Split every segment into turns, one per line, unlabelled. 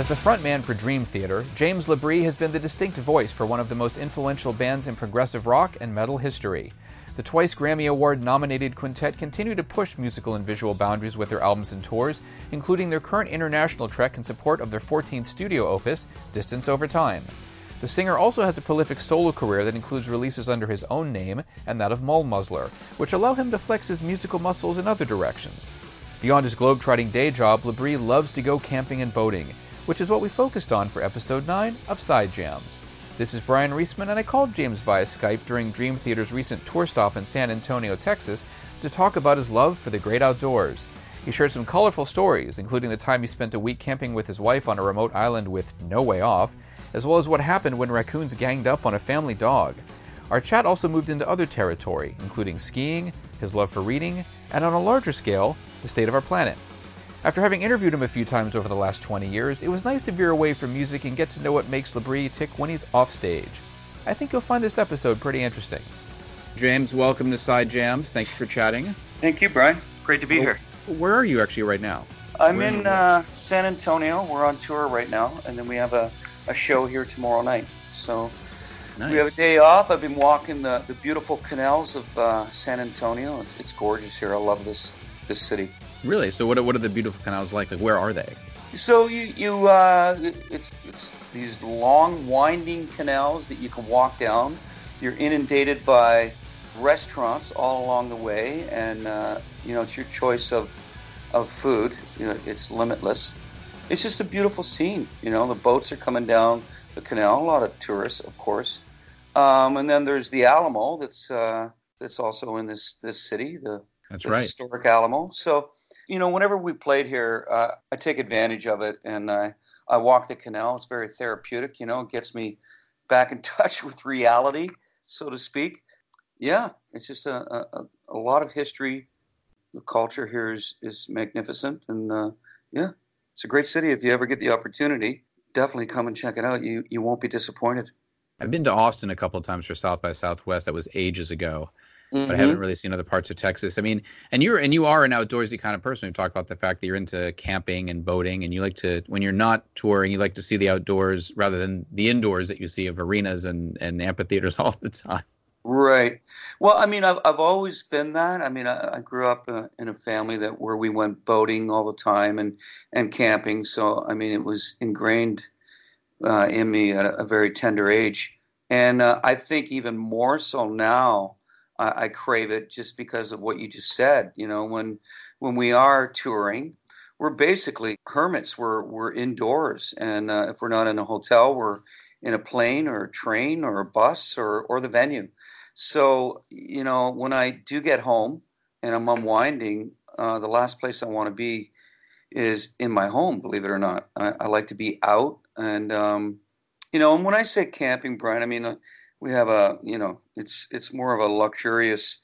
As the frontman for Dream Theater, James LaBrie has been the distinct voice for one of the most influential bands in progressive rock and metal history. The twice Grammy Award nominated quintet continue to push musical and visual boundaries with their albums and tours, including their current international trek in support of their 14th studio opus, Distance Over Time. The singer also has a prolific solo career that includes releases under his own name and that of Mullmuzzler, which allow him to flex his musical muscles in other directions. Beyond his globe-trotting day job, LaBrie loves to go camping and boating, which is what we focused on for episode 9 of Side Jams. This is Bryan Reesman, and I called James via Skype during Dream Theater's recent tour stop in San Antonio, Texas, to talk about his love for the great outdoors. He shared some colorful stories, including the time he spent a week camping with his wife on a remote island with no way off, as well as what happened when raccoons ganged up on a family dog. Our chat also moved into other territory, including skiing, his love for reading, and on a larger scale, the state of our planet. After having interviewed him a few times over the last 20 years, it was nice to veer away from music and get to know what makes LaBrie tick when he's off stage. I think you'll find this episode pretty interesting. James, welcome to Side Jams. Thank you for chatting.
Thank you, Brian. Great to be here.
Where are you actually right now?
I'm
Where
in uh, San Antonio. We're on tour right now, and then we have a, a show here tomorrow night. So
nice.
we have a day off. I've been walking the, the beautiful canals of uh, San Antonio. It's, it's gorgeous here. I love this this city.
Really? So what are, what are the beautiful canals like? Like where are they?
So you you uh, it's it's these long winding canals that you can walk down. You're inundated by restaurants all along the way, and uh, you know it's your choice of of food. You know it's limitless. It's just a beautiful scene. You know the boats are coming down the canal. A lot of tourists, of course. Um, and then there's the Alamo. That's uh, that's also in this this city. The
that's
the
right.
historic Alamo. So you know, whenever we played here, uh, I take advantage of it and I, I walk the canal. It's very therapeutic, you know, it gets me back in touch with reality, so to speak. Yeah, it's just a, a, a lot of history. The culture here is, is magnificent. And uh, yeah, it's a great city. If you ever get the opportunity, definitely come and check it out. You, you won't be disappointed.
I've been to Austin a couple of times for South by Southwest. That was ages ago
Mm-hmm.
but I haven't really seen other parts of Texas. I mean, and you're and you are an outdoorsy kind of person. We've talked about the fact that you're into camping and boating, and you like to when you're not touring, you like to see the outdoors rather than the indoors that you see of arenas and and amphitheaters all the time.
Right. Well, I mean, I've I've always been that. I mean, I, I grew up uh, in a family that where we went boating all the time and and camping. So I mean, it was ingrained uh, in me at a, a, very tender age, and uh, I think even more so now. I, I crave it just because of what you just said. You know, when when we are touring, we're basically hermits. We're we're indoors, and uh, if we're not in a hotel, we're in a plane or a train or a bus or or the venue. So you know, when I do get home and I'm unwinding, uh, the last place I want to be is in my home. Believe it or not, I, I like to be out, and um, you know, and when I say camping, Brian, I mean. We have a you know it's it's more of a luxurious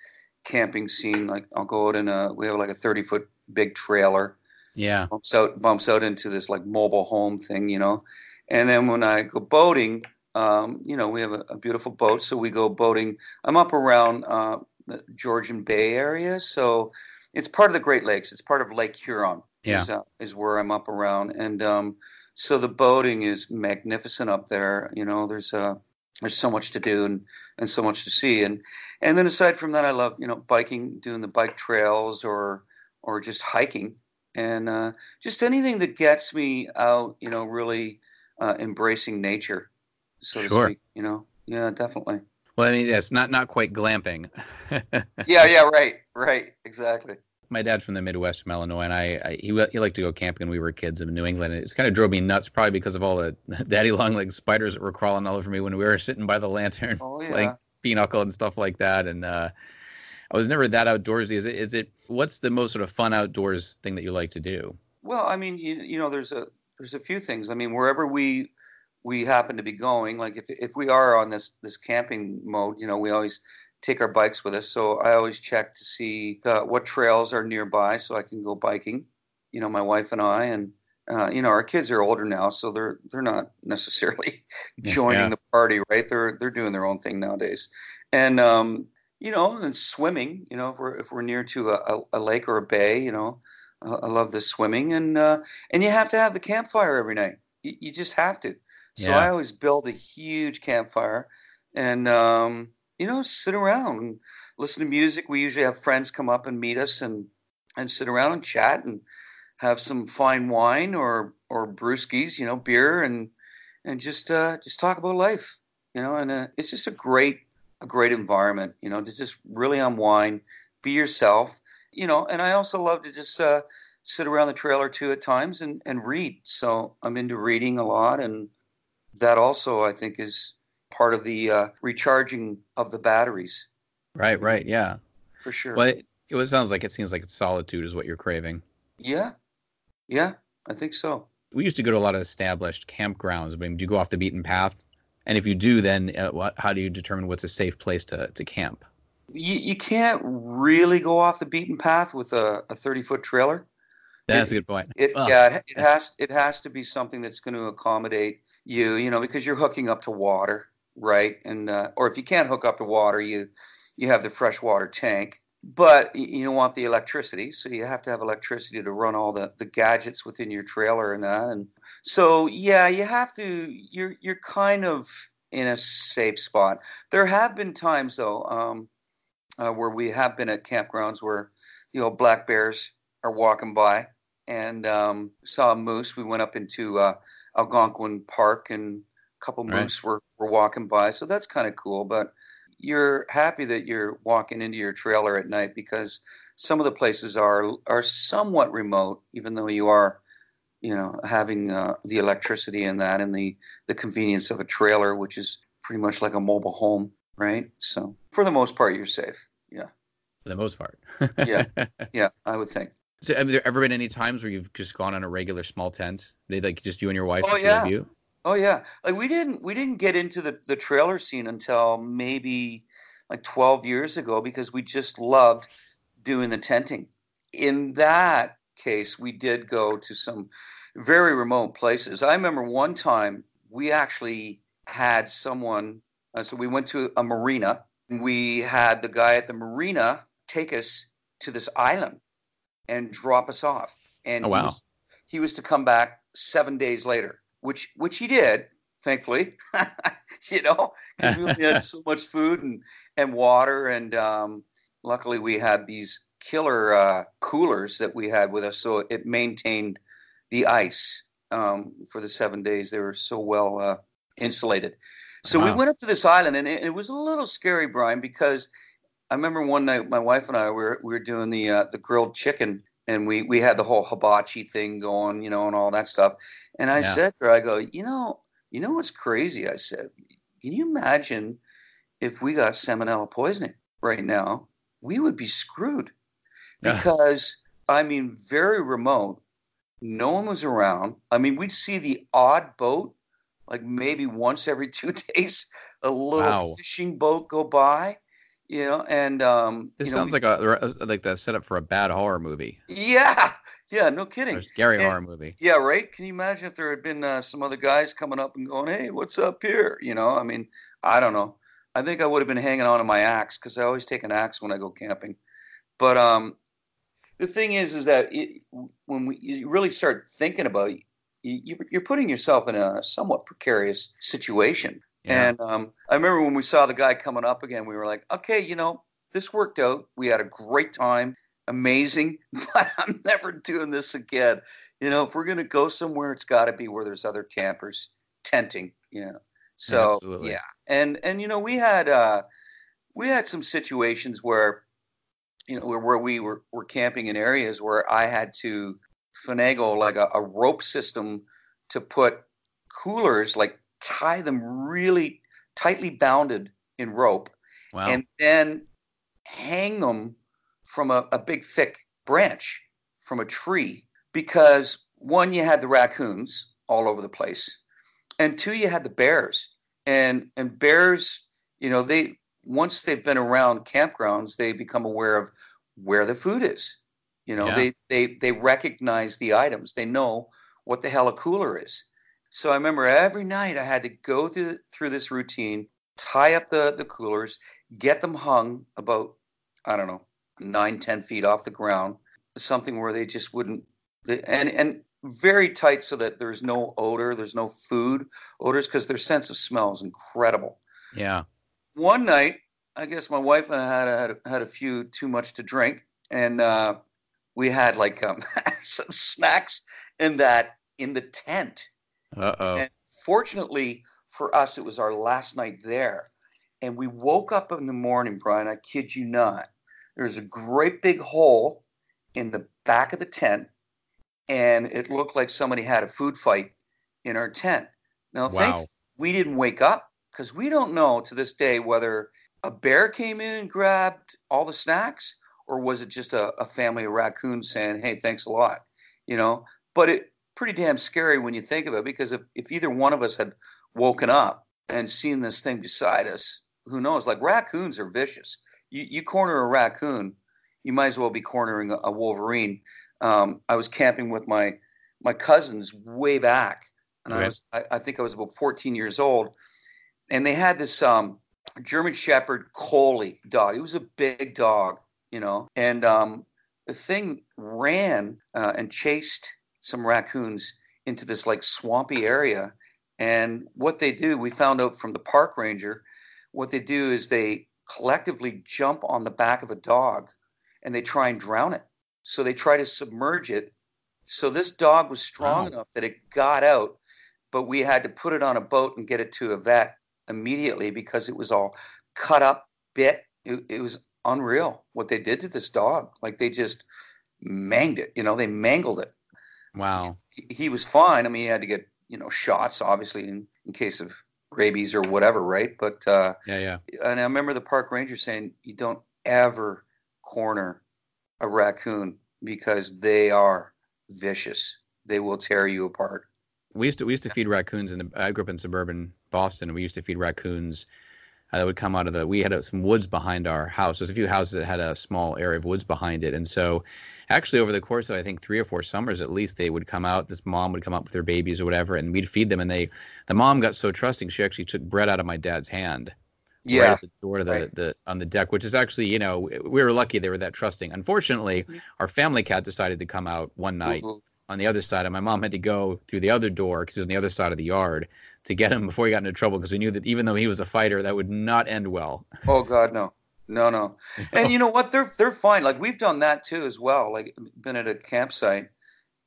camping scene. Like i'll go out in a we have like a 30 foot big trailer.
Yeah.
Bumps out bumps out into this like mobile home thing you know? And then when i go boating um, you know we have a, a, beautiful boat. So we go boating. I'm up around uh, the georgian bay area. So it's part of the great lakes. It's part of lake huron
yeah.
is, uh, is where i'm up around. And um, so the boating is magnificent up there. You know there's a there's so much to do and, and so much to see. And and then aside from that I love you know biking doing the bike trails or or just hiking. And uh, just anything that gets me out you know really uh, embracing nature so
sure.
to speak you know? Yeah definitely.
Well I mean yes not not quite glamping.
Yeah yeah right right exactly
my dad's from the Midwest from Illinois, and I, I he, he liked to go camping when we were kids in New England. It kind of drove me nuts, probably because of all the daddy long leg spiders that were crawling all over me when we were sitting by the lantern
oh, yeah.
playing pinochle and stuff like that. And uh, I was never that outdoorsy. Is it? Is it? What's the most sort of fun outdoors thing that you like to do?
Well, I mean, you, you know, there's a there's a few things. I mean, wherever we we happen to be going, like if if we are on this this camping mode, you know, we always take our bikes with us. So I always check to see uh, what trails are nearby, so I can go biking. You know, my wife and I, and uh, you know, our kids are older now, so they're they're not necessarily joining yeah. the party, right? They're they're doing their own thing nowadays, and um, you know, and swimming. You know, if we're if we're near to a, a lake or a bay, you know, uh, I love the swimming, and uh, and you have to have the campfire every night. You, you just have to. So yeah. I always build a huge campfire, and um, you know, sit around and listen to music. We usually have friends come up and meet us and and sit around and chat and have some fine wine or or brewskis, you know, beer and and just uh, just talk about life, you know. And uh, it's just a great a great environment, you know, to just really unwind, be yourself, you know. And I also love to just uh, sit around the trailer too at times and and read. So I'm into reading a lot, and that also I think is part of the uh, recharging of the batteries.
Right, right, yeah,
for sure.
Well, it, it sounds like it seems like solitude is what you're craving.
Yeah, yeah, I think so.
We used to go to a lot of established campgrounds. I mean, do you go off the beaten path? And if you do, then uh, what, how do you determine what's a safe place to, to camp?
You, you can't really go off the beaten path with a, a 30 foot trailer.
That's it, a good point.
It, well, yeah, it, it, has it has to be something that's going to accommodate you, you know, because you're hooking up to water, right? And uh, or if you can't hook up the water, you you have the freshwater tank but you don't want the electricity, so you have to have electricity to run all the, the gadgets within your trailer and that. And so, yeah, you have to. You're you're kind of in a safe spot. There have been times though um, uh, where we have been at campgrounds where the old black bears are walking by and um, saw a moose. We went up into uh, Algonquin Park and couple right. moose were, were walking by, so that's kind of cool. But you're happy that you're walking into your trailer at night because some of the places are are somewhat remote, even though you are, you know, having uh, the electricity and that and the the convenience of a trailer, which is pretty much like a mobile home, right? So for the most part, you're safe. Yeah.
For the most part.
yeah. Yeah, I would think.
So, have there ever been any times where you've just gone on a regular small tent? They like just you and your wife.
Oh yeah. Oh yeah, like we didn't we didn't get into the the trailer scene until maybe like 12 years ago because we just loved doing the tenting. In that case, we did go to some very remote places. I remember one time we actually had someone, uh, so we went to a marina. We had the guy at the marina take us to this island and drop us off. And
oh, wow.
he, was, he was to come back seven days later which which he did, thankfully. you know, because we only had so much food and and water, and um, luckily we had these killer uh, coolers that we had with us, so it maintained the ice um, for the seven days. They were so well uh, insulated. So wow. we went up to this island, and it, it, was a little scary, Brian, because I remember one night my wife and I were we were doing the uh, the grilled chicken and we we had the whole hibachi thing going, you know, and all that stuff. And I yeah. said to her, I go, you know, you know what's crazy? I said, can you imagine if we got salmonella poisoning right now? We would be screwed because I mean, very remote. No one was around. I mean, we'd see the odd boat, like maybe once every two days, a little wow. fishing boat go by you know and um
this
you
know, sounds like a like the setup for a bad horror movie.
Yeah yeah no kidding.
A scary
and,
horror movie.
yeah right? Can you imagine if there had been uh, some other guys coming up and going hey what's up here? You know i mean i don't know. I think i would have been hanging on to my axe because i always take an axe when i go camping. But um the thing is is that it, when we, you really start thinking about it, you, you're putting yourself in a somewhat precarious situation yeah. And um, I remember when we saw the guy coming up again, we were like, okay, you know, this worked out. We had a great time, amazing, but I'm never doing this again. You know, if we're going to go somewhere, it's got to be where there's other campers tenting, you know. So, yeah. yeah. And, and, you know, we had, uh, we had some situations where, you know, where, where we were, were camping in areas where I had to finagle like a, a rope system to put coolers like tie them really tightly bounded in rope,
wow.
and then hang them from a, a big thick branch from a tree because one, you had the raccoons all over the place, and two, you had the bears. And and bears, you know, they once they've been around campgrounds, they become aware of where the food is. You know,
Yeah.
they they they recognize the items. They know what the hell a cooler is. So I remember every night I had to go through through this routine, tie up the the coolers, get them hung about I don't know nine ten feet off the ground, something where they just wouldn't they- and and very tight so that there's no odor, there's no food odors because their sense of smell is incredible.
Yeah.
One night, I guess my wife and I had a, had a, had a few too much to drink, and uh, we had like um, some snacks in that in the tent.
Uh oh.
Fortunately for us, it was our last night there. And we woke up in the morning, Brian, I kid you not. There was a great big hole in the back of the tent, and it looked like somebody had a food fight in our tent. Now,
Wow.
we didn't wake up because we don't know to this day whether a bear came in and grabbed all the snacks or was it just a, a family of raccoons saying, hey, thanks a lot, you know? But it pretty damn scary when you think of it because if, if either one of us had woken up and seen this thing beside us, who knows? Like raccoons are vicious. You, you corner a raccoon, you might as well be cornering a, a wolverine. Um, I was camping with my my cousins way back, and I was I, I think I was about 14 years old, and they had this um, German Shepherd Collie dog. It was a big dog, you know, and um, the thing ran uh, and chased some raccoons into this like swampy area. And what they do, we found out from the park ranger, what they do is they collectively jump on the back of a dog and they try and drown it. So they try to submerge it. So this dog was strong
Wow.
enough that it got out, but we had to put it on a boat and get it to a vet immediately because it was all cut up, bit. It, it was unreal what they did to this dog. Like they just manged it, you know, they mangled it.
Wow.
He, he was fine. I mean, he had to get, you know, shots, obviously, in, in case of rabies or whatever, right? But, uh,
Yeah. Yeah.
and I remember the park ranger saying, you don't ever corner a raccoon because they are vicious. They will tear you apart.
we used to we used to feed raccoons in the, I grew up in suburban Boston. We used to feed raccoons uh, that would come out of the we had some woods behind our house. There's a few houses that had a small area of woods behind it, and so actually over the course of I think three or four summers at least, they would come out. This mom would come up with her babies or whatever, and we'd feed them. And they the mom got so trusting, she actually took bread out of my dad's hand. Right
Yeah.
at the door to the,
right.
the on the deck, which is actually, you know, we were lucky they were that trusting. Unfortunately,
Mhm.
our family cat decided to come out one night
Ooh,
on the other side, and my mom had to go through the other door because he was on the other side of the yard to get him before he got into trouble because we knew that even though he was a fighter, that would not end well.
Oh God, no, no, no. And you know what? They're they're fine. Like we've done that too as well. Like been at a campsite,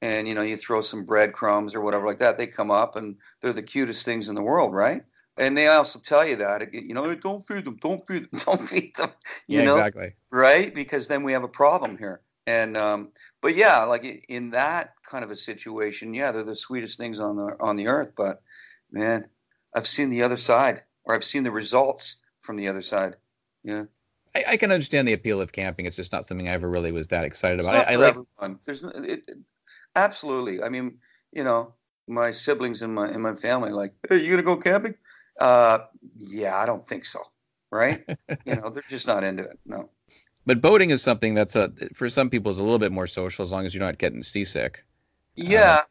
and you know you throw some breadcrumbs or whatever like that. They come up and they're the cutest things in the world, right? And they also tell you that you know don't feed them, don't feed them, don't feed them. You
yeah,
know,
exactly.
right? Because then we have a problem here. And um, but yeah, like in that kind of a situation, yeah, they're the sweetest things on the on the earth. But man, I've seen the other side, or I've seen the results from the other side. Yeah.
I, I can understand the appeal of camping. It's just not something I ever really was that excited
It's
about. I, I like
everyone. There's it, it- absolutely. I mean, you know, my siblings in my in my family, like, hey, you gonna go camping? Uh, yeah, I don't think so. Right? you know, they're just not into it. No.
But boating is something that's a for some people is a little bit more social as long as you're not getting seasick.
Yeah.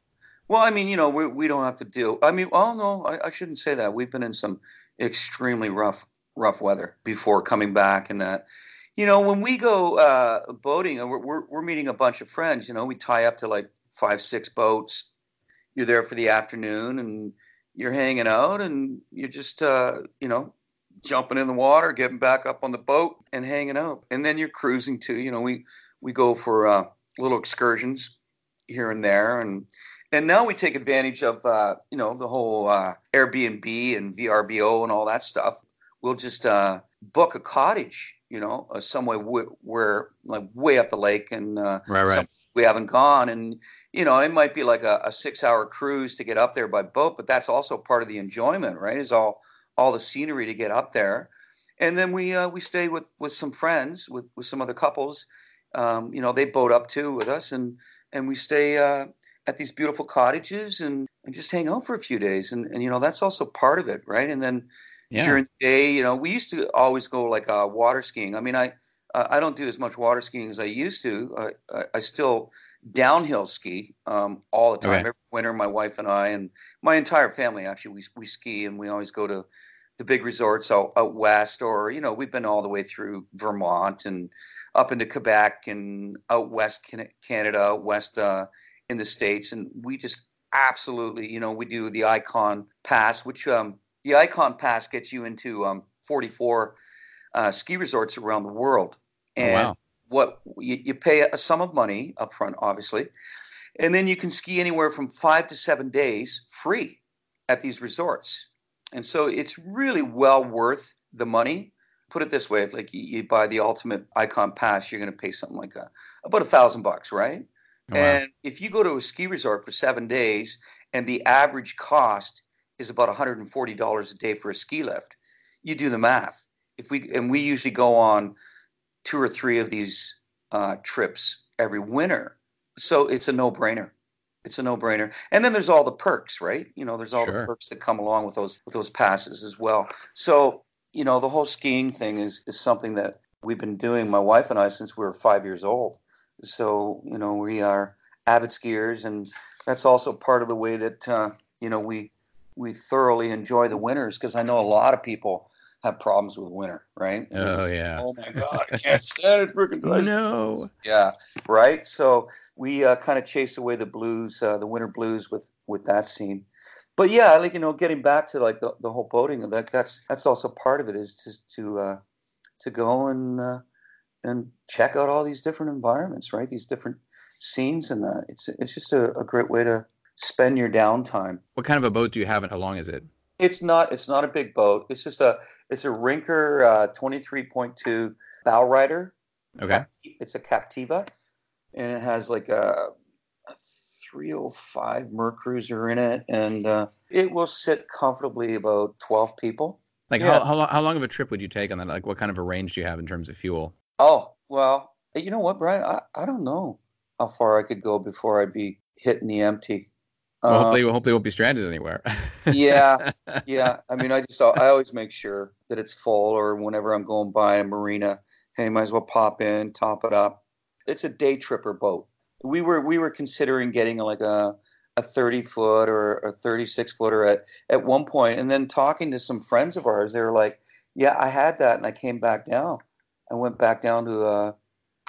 well, I mean, you know, we we don't have to deal. I mean, oh no, I, I shouldn't say that. We've been in some extremely rough rough weather before coming back, and that. You know, when we go uh, boating, we're, we're we're meeting a bunch of friends. You know, we tie up to like five six boats. You're there for the afternoon, and you're hanging out, and you're just uh, you know jumping in the water, getting back up on the boat, and hanging out, and then you're cruising too. You know, we we go for uh, little excursions here and there, and and now we take advantage of uh, you know the whole uh, Airbnb and VRBO and all that stuff. We'll just uh, book a cottage, you know, uh, somewhere w- where like way up the lake, and uh,
Right, right.
we haven't gone, and you know it might be like a, a six-hour cruise to get up there by boat, but that's also part of the enjoyment, right? Is all all the scenery to get up there, and then we uh, we stay with with some friends with with some other couples. Um, you know, they boat up too with us, and and we stay uh, at these beautiful cottages and and just hang out for a few days, and and you know that's also part of it, right? And then
Yeah.
during the day, you know, we used to always go like uh, water skiing. I mean, I uh, I don't do as much water skiing as I used to. I, I, I still downhill ski um, all the time.
Okay.
Every winter, my wife and I and my entire family actually we we ski and we always go to the big resorts out, out west, or you know, we've been all the way through Vermont and up into Quebec and out west Canada, out west uh, in the states, and we just absolutely, you know, we do the Icon Pass, which um, the Icon Pass gets you into um, 44 uh, ski resorts around the world,
Oh,
and
wow.
what you, you pay a sum of money up front, obviously, and then you can ski anywhere from five to seven days free at these resorts. And so it's really well worth the money. Put it this way: if like you, you buy the ultimate icon pass, you're going to pay something like a, about a thousand bucks, right?
Oh, wow.
And if you go to a ski resort for seven days, and the average cost is about $140 a day for a ski lift, you do the math. If we and we usually go on two or three of these uh, trips every winter, so it's a no-brainer. It's a no-brainer. And then there's all the perks, right? You know, there's all
Sure.
the perks that come along with those with those passes as well. So you know, the whole skiing thing is is something that we've been doing, my wife and I, since we were five years old. So you know, we are avid skiers, and that's also part of the way that uh, you know we we thoroughly enjoy the winters because I know a lot of people have problems with winter, right?
Oh,
It's,
yeah.
Oh my God, I can't stand it, freaking me
no.
yeah, right. So we uh, kind of chase away the blues, uh, the winter blues, with with that scene. But yeah, like you know, getting back to like the, the whole boating, that that's that's also part of it is to to uh, to go and uh, and check out all these different environments, right? These different scenes and that. It's it's just a, a great way to spend your downtime.
What kind of a boat do you have and how long is it?
It's not it's not a big boat. It's just a it's a Rinker uh, 23.2 bow rider.
Okay.
It's a Captiva, and it has like a, a 305 Mercruiser in it, and uh, it will sit comfortably about 12 people.
Like
Yeah.
how, how, lo- how long of a trip would you take on that? Like what kind of a range do you have in terms of fuel?
Oh well, you know what, Brian? I, I don't know how far I could go before I'd be hitting the empty.
Well,
Uh,
hopefully, hopefully, won't be stranded anywhere.
yeah, yeah. I mean, I just I always make sure that it's full, or whenever I'm going by a marina, hey, might as well pop in, top it up. It's a day tripper boat. We were we were considering getting like a a 30 foot or a 36 footer at at one point, and then talking to some friends of ours, they were like, "Yeah, I had that, and I came back down. I went back down to a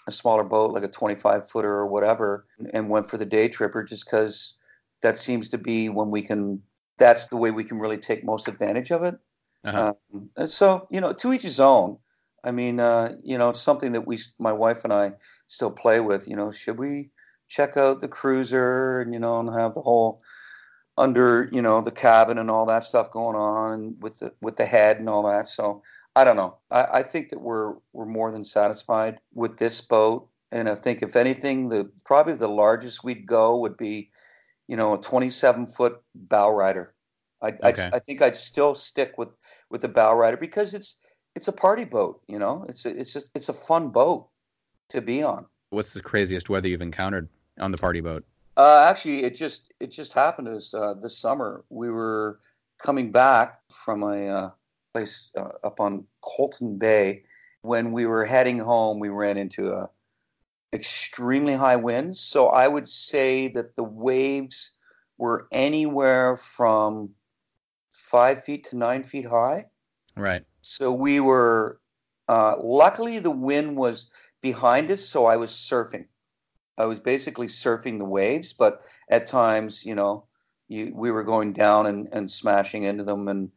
a smaller boat, like a 25 footer or whatever, and went for the day tripper just because that seems to be when we can that's the way we can really take most advantage of it.
Uh-huh.
Um, and so, you know, to each his own. I mean, uh, you know, it's something that we, my wife and I, still play with. You know, should we check out the cruiser and you know, and have the whole under, you know, the cabin and all that stuff going on, and with the with the head and all that. So I don't know. I, I think that we're we're more than satisfied with this boat, and I think if anything, the probably the largest we'd go would be you know, a 27 foot bow rider. I'd,
Okay.
I'd, I think I'd still stick with with the bow rider because it's it's a party boat. You know, it's a, it's just, it's a fun boat to be on.
What's the craziest weather you've encountered on the party boat?
Uh, actually, it just it just happened to us uh, this summer. We were coming back from a uh, place uh, up on Colton Bay. When we were heading home, we ran into a extremely high winds. So I would say that the waves were anywhere from five feet to nine feet high.
Right.
So we were, uh, luckily, the wind was behind us, so I was surfing. I was basically surfing the waves, but at times, you know, you, we were going down and, and smashing into them, and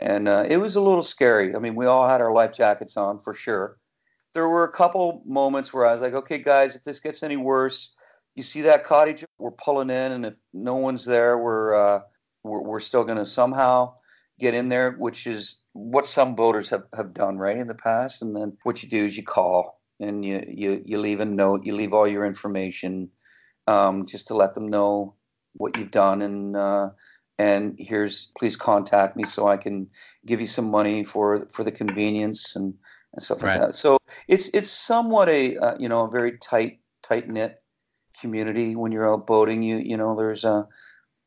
and uh, it was a little scary. I mean, we all had our life jackets on for sure. There were a couple moments where I was like, okay, guys, if this gets any worse, you see that cottage, we're pulling in, and if no one's there, we're uh, we're, we're still going to somehow get in there, which is what some boaters have, have done right in the past. And then what you do is you call and you you, you leave a note, you leave all your information, um, just to let them know what you've done, and uh, and here's please contact me so I can give you some money for for the convenience and, and stuff like
Right.
that. So it's it's somewhat a uh, you know a very tight tight knit community when you're out boating. You you know there's a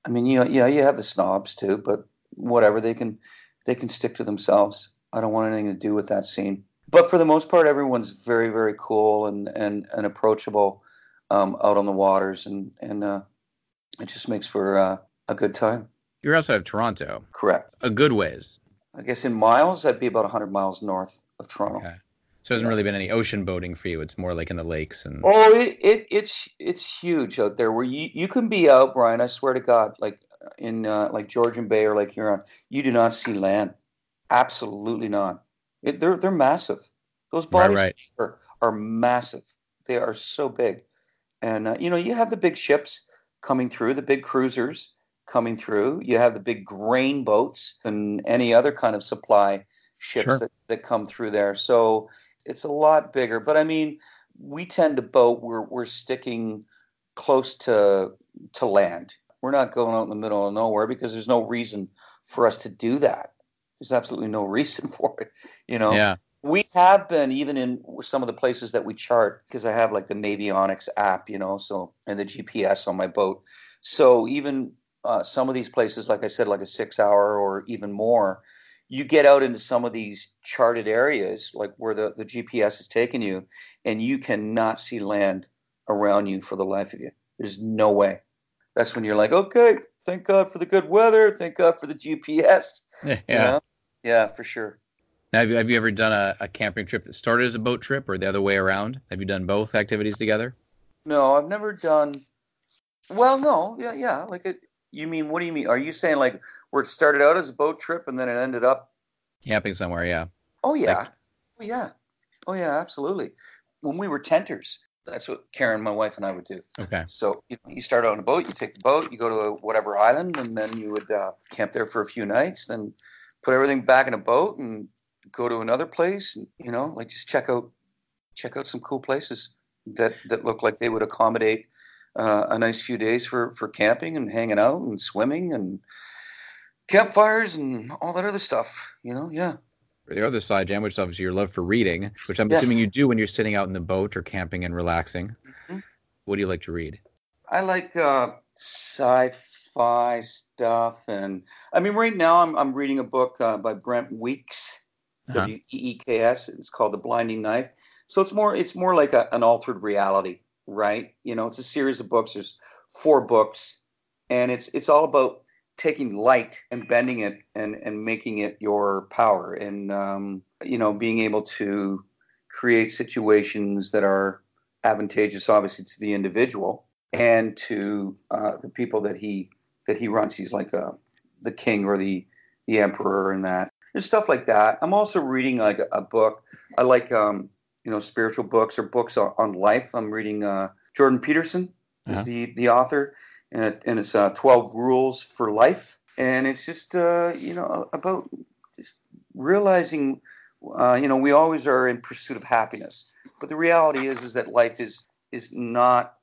I mean you yeah you have the snobs too, but whatever they can they can stick to themselves. I don't want anything to do with that scene. But for the most part, everyone's very very cool and and and approachable um, out on the waters, and and uh, it just makes for uh, a good time.
You're outside of Toronto,
Correct.
a good ways.
I guess in miles, that'd be about 100 miles north of Toronto.
Okay. So it hasn't really been any ocean boating for you. It's more like in the lakes and
Oh, it, it it's it's huge out there. Where you you can be out, Brian. I swear to God, like in uh, like Georgian Bay or like Huron, you do not see land. Absolutely not. It, they're they're massive. Those
Right,
bodies
right.
Are, are massive. They are so big, and uh, you know you have the big ships coming through, the big cruisers coming through. You have the big grain boats and any other kind of supply ships
Sure.
that, that come through there. So it's a lot bigger. But I mean, we tend to boat. We're we're sticking close to to land. We're not going out in the middle of nowhere because there's no reason for us to do that. There's absolutely no reason for it. You know,
yeah.
we have been even in some of the places that we chart because I have like the Navionics app, you know, so and the GPS on my boat. So even uh, some of these places, like I said, like a six hour or even more, you get out into some of these charted areas, like where the, the GPS is taking you, and you cannot see land around you for the life of you. There's no way. That's when you're like, okay, thank God for the good weather, thank God for the GPS.
Yeah.
you know? yeah, for sure.
Now, have you, have you ever done a, a camping trip that started as a boat trip or the other way around? Have you done both activities together?
No, I've never done. Well, no, yeah, yeah. Like it. You mean? What do you mean? Are you saying like where it started out as a boat trip and then it ended up?
Camping somewhere, yeah.
Oh yeah,
Like-
oh yeah, oh yeah, absolutely. When we were tenters, that's what Karen, my wife, and I would do.
Okay.
So you, know, you start out on a boat, you take the boat, you go to a, whatever island, and then you would uh, camp there for a few nights, then put everything back in a boat and go to another place. And, you know, like just check out check out some cool places that that look like they would accommodate uh, a nice few days for for camping and hanging out and swimming and campfires and all that other stuff. You know, yeah.
For the other side, jam, which is obviously your love for reading, which I'm
Yes.
assuming you do when you're sitting out in the boat or camping and relaxing.
Mhm.
What do you like to read?
I like uh, sci-fi stuff, and I mean, right now I'm I'm reading a book uh, by Brent Weeks,
Uh-huh.
W E E K S. It's called The Blinding Knife. So it's more it's more like a, an altered reality, right? You know, it's a series of books. There's four books, and it's it's all about taking light and bending it and and making it your power, and um, you know, being able to create situations that are advantageous, obviously, to the individual and to uh, the people that he that he runs. He's like uh the king or the the emperor and that. There's stuff like that. I'm also reading like a, a book. I like um, you know spiritual books or books on, on life. I'm reading uh, Jordan Peterson is
Uh-huh.
the the author, and, it, and it's uh, 12 Rules for Life, and it's just uh, you know about just realizing. Uh, you know, we always are in pursuit of happiness, but the reality is is that life is is not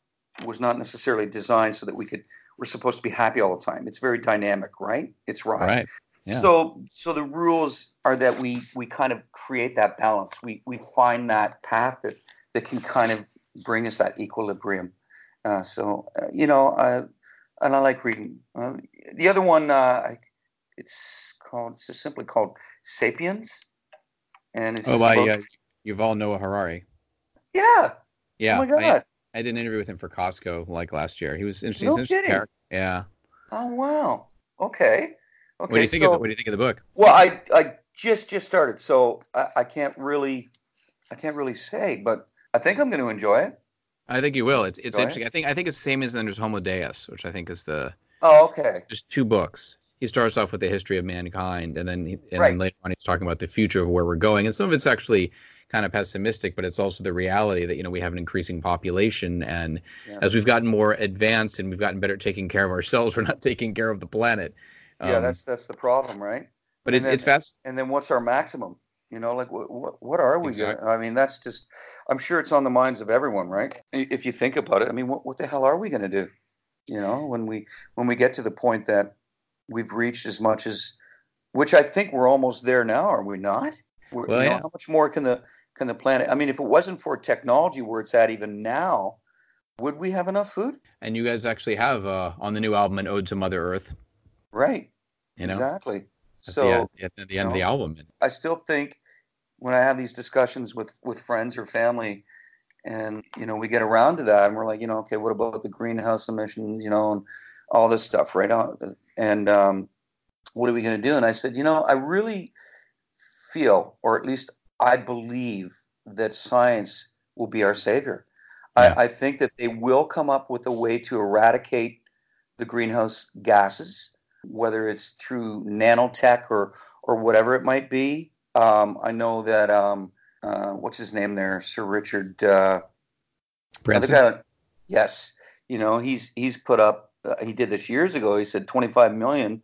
was not necessarily designed so that we could we're supposed to be happy all the time. It's very dynamic, right? It's right.
right. Yeah.
So so the rules are that we we kind of create that balance. We we find that path that that can kind of bring us that equilibrium. Uh, so uh, you know, uh, and I like reading. Uh, the other one, uh, I, it's called it's just simply called Sapiens!, and it's
Oh,
just
by
about-
uh, Yuval Noah Harari.
yeah.
Yeah.
oh my god.
I, I did an interview with him for Costco like last year. He was interesting.
No
He's interesting
kidding.
character. Yeah.
Oh wow. Okay. Okay.
What do you think
so,
of it? What do you think of the book?
Well, I I just just started, so I, I can't really I can't really say, but I think I'm going to enjoy it.
I think you will. It's it's interesting. I think I think it's the same as then there's Homo Deus, which I think is the
Oh, okay.
there's two books. He starts off with the history of mankind, and then he, and
Right.
then later on he's talking about the future of where we're going. And some of it's actually kind of pessimistic, but it's also the reality that you know we have an increasing population, and
Yeah.
as we've gotten more advanced and we've gotten better at taking care of ourselves, we're not taking care of the planet.
Yeah,
Um,
that's that's the problem, right?
but
and
it's
then-
it's fast.
And then what's our maximum? You know, like what what, what are we
Exactly.
going? to I mean, that's just. I'm sure it's on the minds of everyone, right? If you think about it, I mean, what what the hell are we going to do? You know, when we when we get to the point that we've reached as much as, which I think we're almost there now. Are we not? We're,
Well,
you know,
yeah.
How much more can the can the planet? I mean, if it wasn't for technology where it's at even now, would we have enough food?
And you guys actually have uh, on the new album an ode to Mother Earth.
Right.
You know,
exactly.
at
So
the, at the end of the album.
I still think when I have these discussions with with friends or family, and you know we get around to that, and we're like, you know, okay, what about the greenhouse emissions, you know, and all this stuff, right? And um, what are we going to do? And I said, you know, I really feel, or at least I believe, that science will be our savior.
Yeah.
I, I think that they will come up with a way to eradicate the greenhouse gases, whether it's through nanotech or or whatever it might be. Um, I know that um, uh, what's his name there, Sir Richard. Uh,
Branson?
guy- yes, you know he's he's put up. Uh, he did this years ago. He said 25 million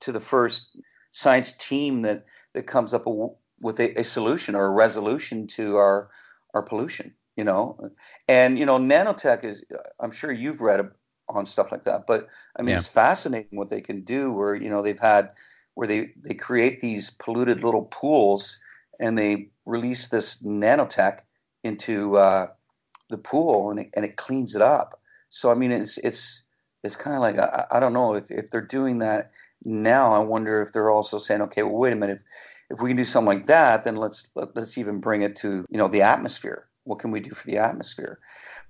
to the first science team that that comes up a, with a, a solution or a resolution to our our pollution. You know, and you know nanotech is. I'm sure you've read on stuff like that, but I mean
Yeah.
it's fascinating what they can do. Where you know they've had where they they create these polluted little pools and they release this nanotech into uh, the pool and it, and it cleans it up. So I mean, it's it's it's kind of like I, I don't know if, if they're doing that now. I wonder if they're also saying, okay, well, wait a minute, if, if we can do something like that, then let's let, let's even bring it to you know the atmosphere. What can we do for the atmosphere?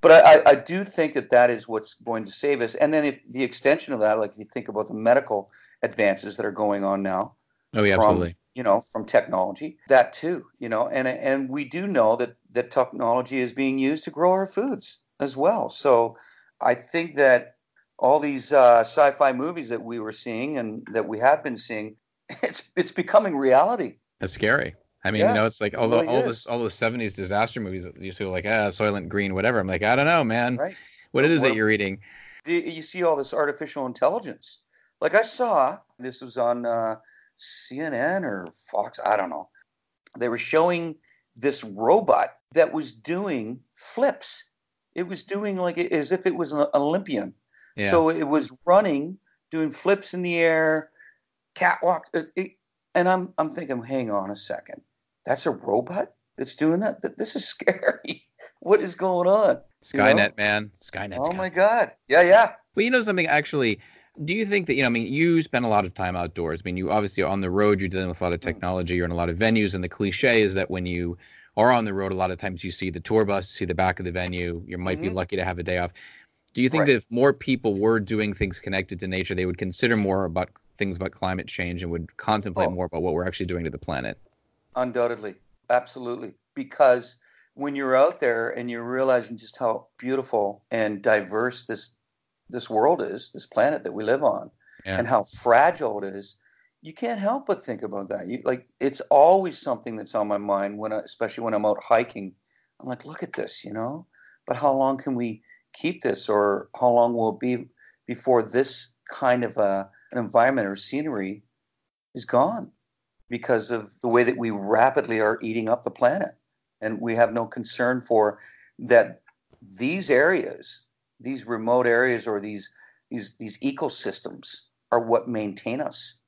But I, I, do think that that is what's going to save us. And then if the extension of that, like if you think about the medical advances that are going on now,
Oh, yeah,
from,
absolutely.
you know from technology that too you know and and we do know that that technology is being used to grow our foods as well so i think that all these uh, sci-fi movies that we were seeing and that we have been seeing it's it's becoming reality
That's scary. I mean,
Yeah,
you know, it's like all,
really
the, all
is.
this, all those '70s disaster movies that used to be like, ah, Soylent Green, whatever. I'm like, I don't know, man.
Right.
What it is that you're eating?
You see all this artificial intelligence like i saw this was on uh, cnn or fox i don't know they were showing this robot that was doing flips it was doing like as if it was an olympian
Yeah.
So it was running, doing flips in the air, catwalk, it, and I'm I'm thinking, hang on a second, that's a robot that's doing that. This is scary. what is going on? you know?
Skynet, man. Skynet.
Oh my God! Yeah, yeah.
Well, you know something actually. Do you think that you know? I mean, you spend a lot of time outdoors. I mean, you obviously are on the road. You're dealing with a lot of technology. You're in a lot of venues, and the cliche is that when you are on the road, a lot of times you see the tour bus, see the back of the venue. You might be
Mhm.
lucky to have a day off. Do you think
Right.
that if more people were doing things connected to nature, they would consider more about things about climate change and would contemplate
Oh.
more about what we're actually doing to the planet?
Undoubtedly, absolutely. Because when you're out there and you're realizing just how beautiful and diverse this this world is, this planet that we live on,
Yeah.
and how fragile it is, you can't help but think about that. You like it's always something that's on my mind when, I, especially when I'm out hiking. I'm like, look at this, you know. But how long can we keep this, or how long will it be before this kind of a, an environment or scenery is gone because of the way that we rapidly are eating up the planet, and we have no concern for that these areas, these remote areas, or these these these ecosystems are what maintain us.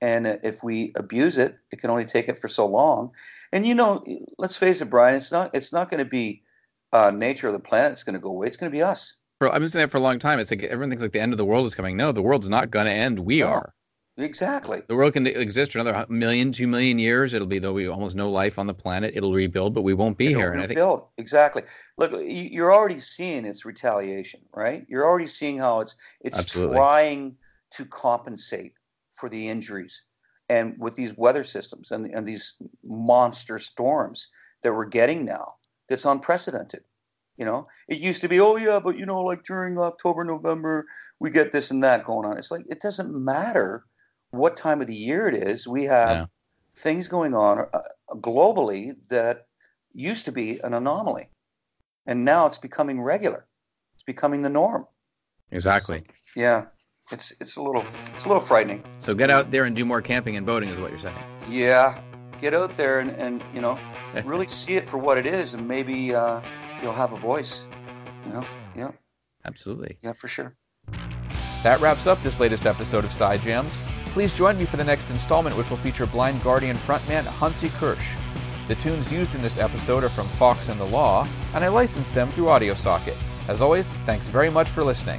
And if we abuse it, it can only take it for so long. And you know, let's face it, Brian. It's not. It's not going to be uh, nature of the planet. that's going to go away. It's going to be us.
For, I've been saying that for a long time. It's like everyone thinks like the end of the world is coming. No, the world's not going to end. We
No.
are.
Exactly.
The world can exist for another million, two million years. It'll be though we almost no life on the planet. It'll rebuild, but we won't be
It'll
here. And I think
exactly. Look, you- you're already seeing its retaliation, right? You're already seeing how it's it's
Absolutely.
trying to compensate for the injuries, and with these weather systems and and these monster storms that we're getting now, that's unprecedented. You know, it used to be, oh yeah, but you know, like during October, November, we get this and that going on. It's like it doesn't matter what time of the year it is. We have
Yeah.
things going on uh, globally that used to be an anomaly, and now it's becoming regular. It's becoming the norm.
exactly.
Yeah, it's it's a little it's a little frightening.
So get out there and do more camping and boating, is what you're saying.
Yeah, get out there and, and you know really see it for what it is, and maybe uh, you'll have a voice. You know, yeah,
Absolutely.
yeah, for sure.
That wraps up this latest episode of Side Jams. Please join me for the next installment, which will feature Blind Guardian frontman Hansi Kürsch. The tunes used in this episode are from Fox and the Law, and I licensed them through AudioSocket. As always, thanks very much for listening.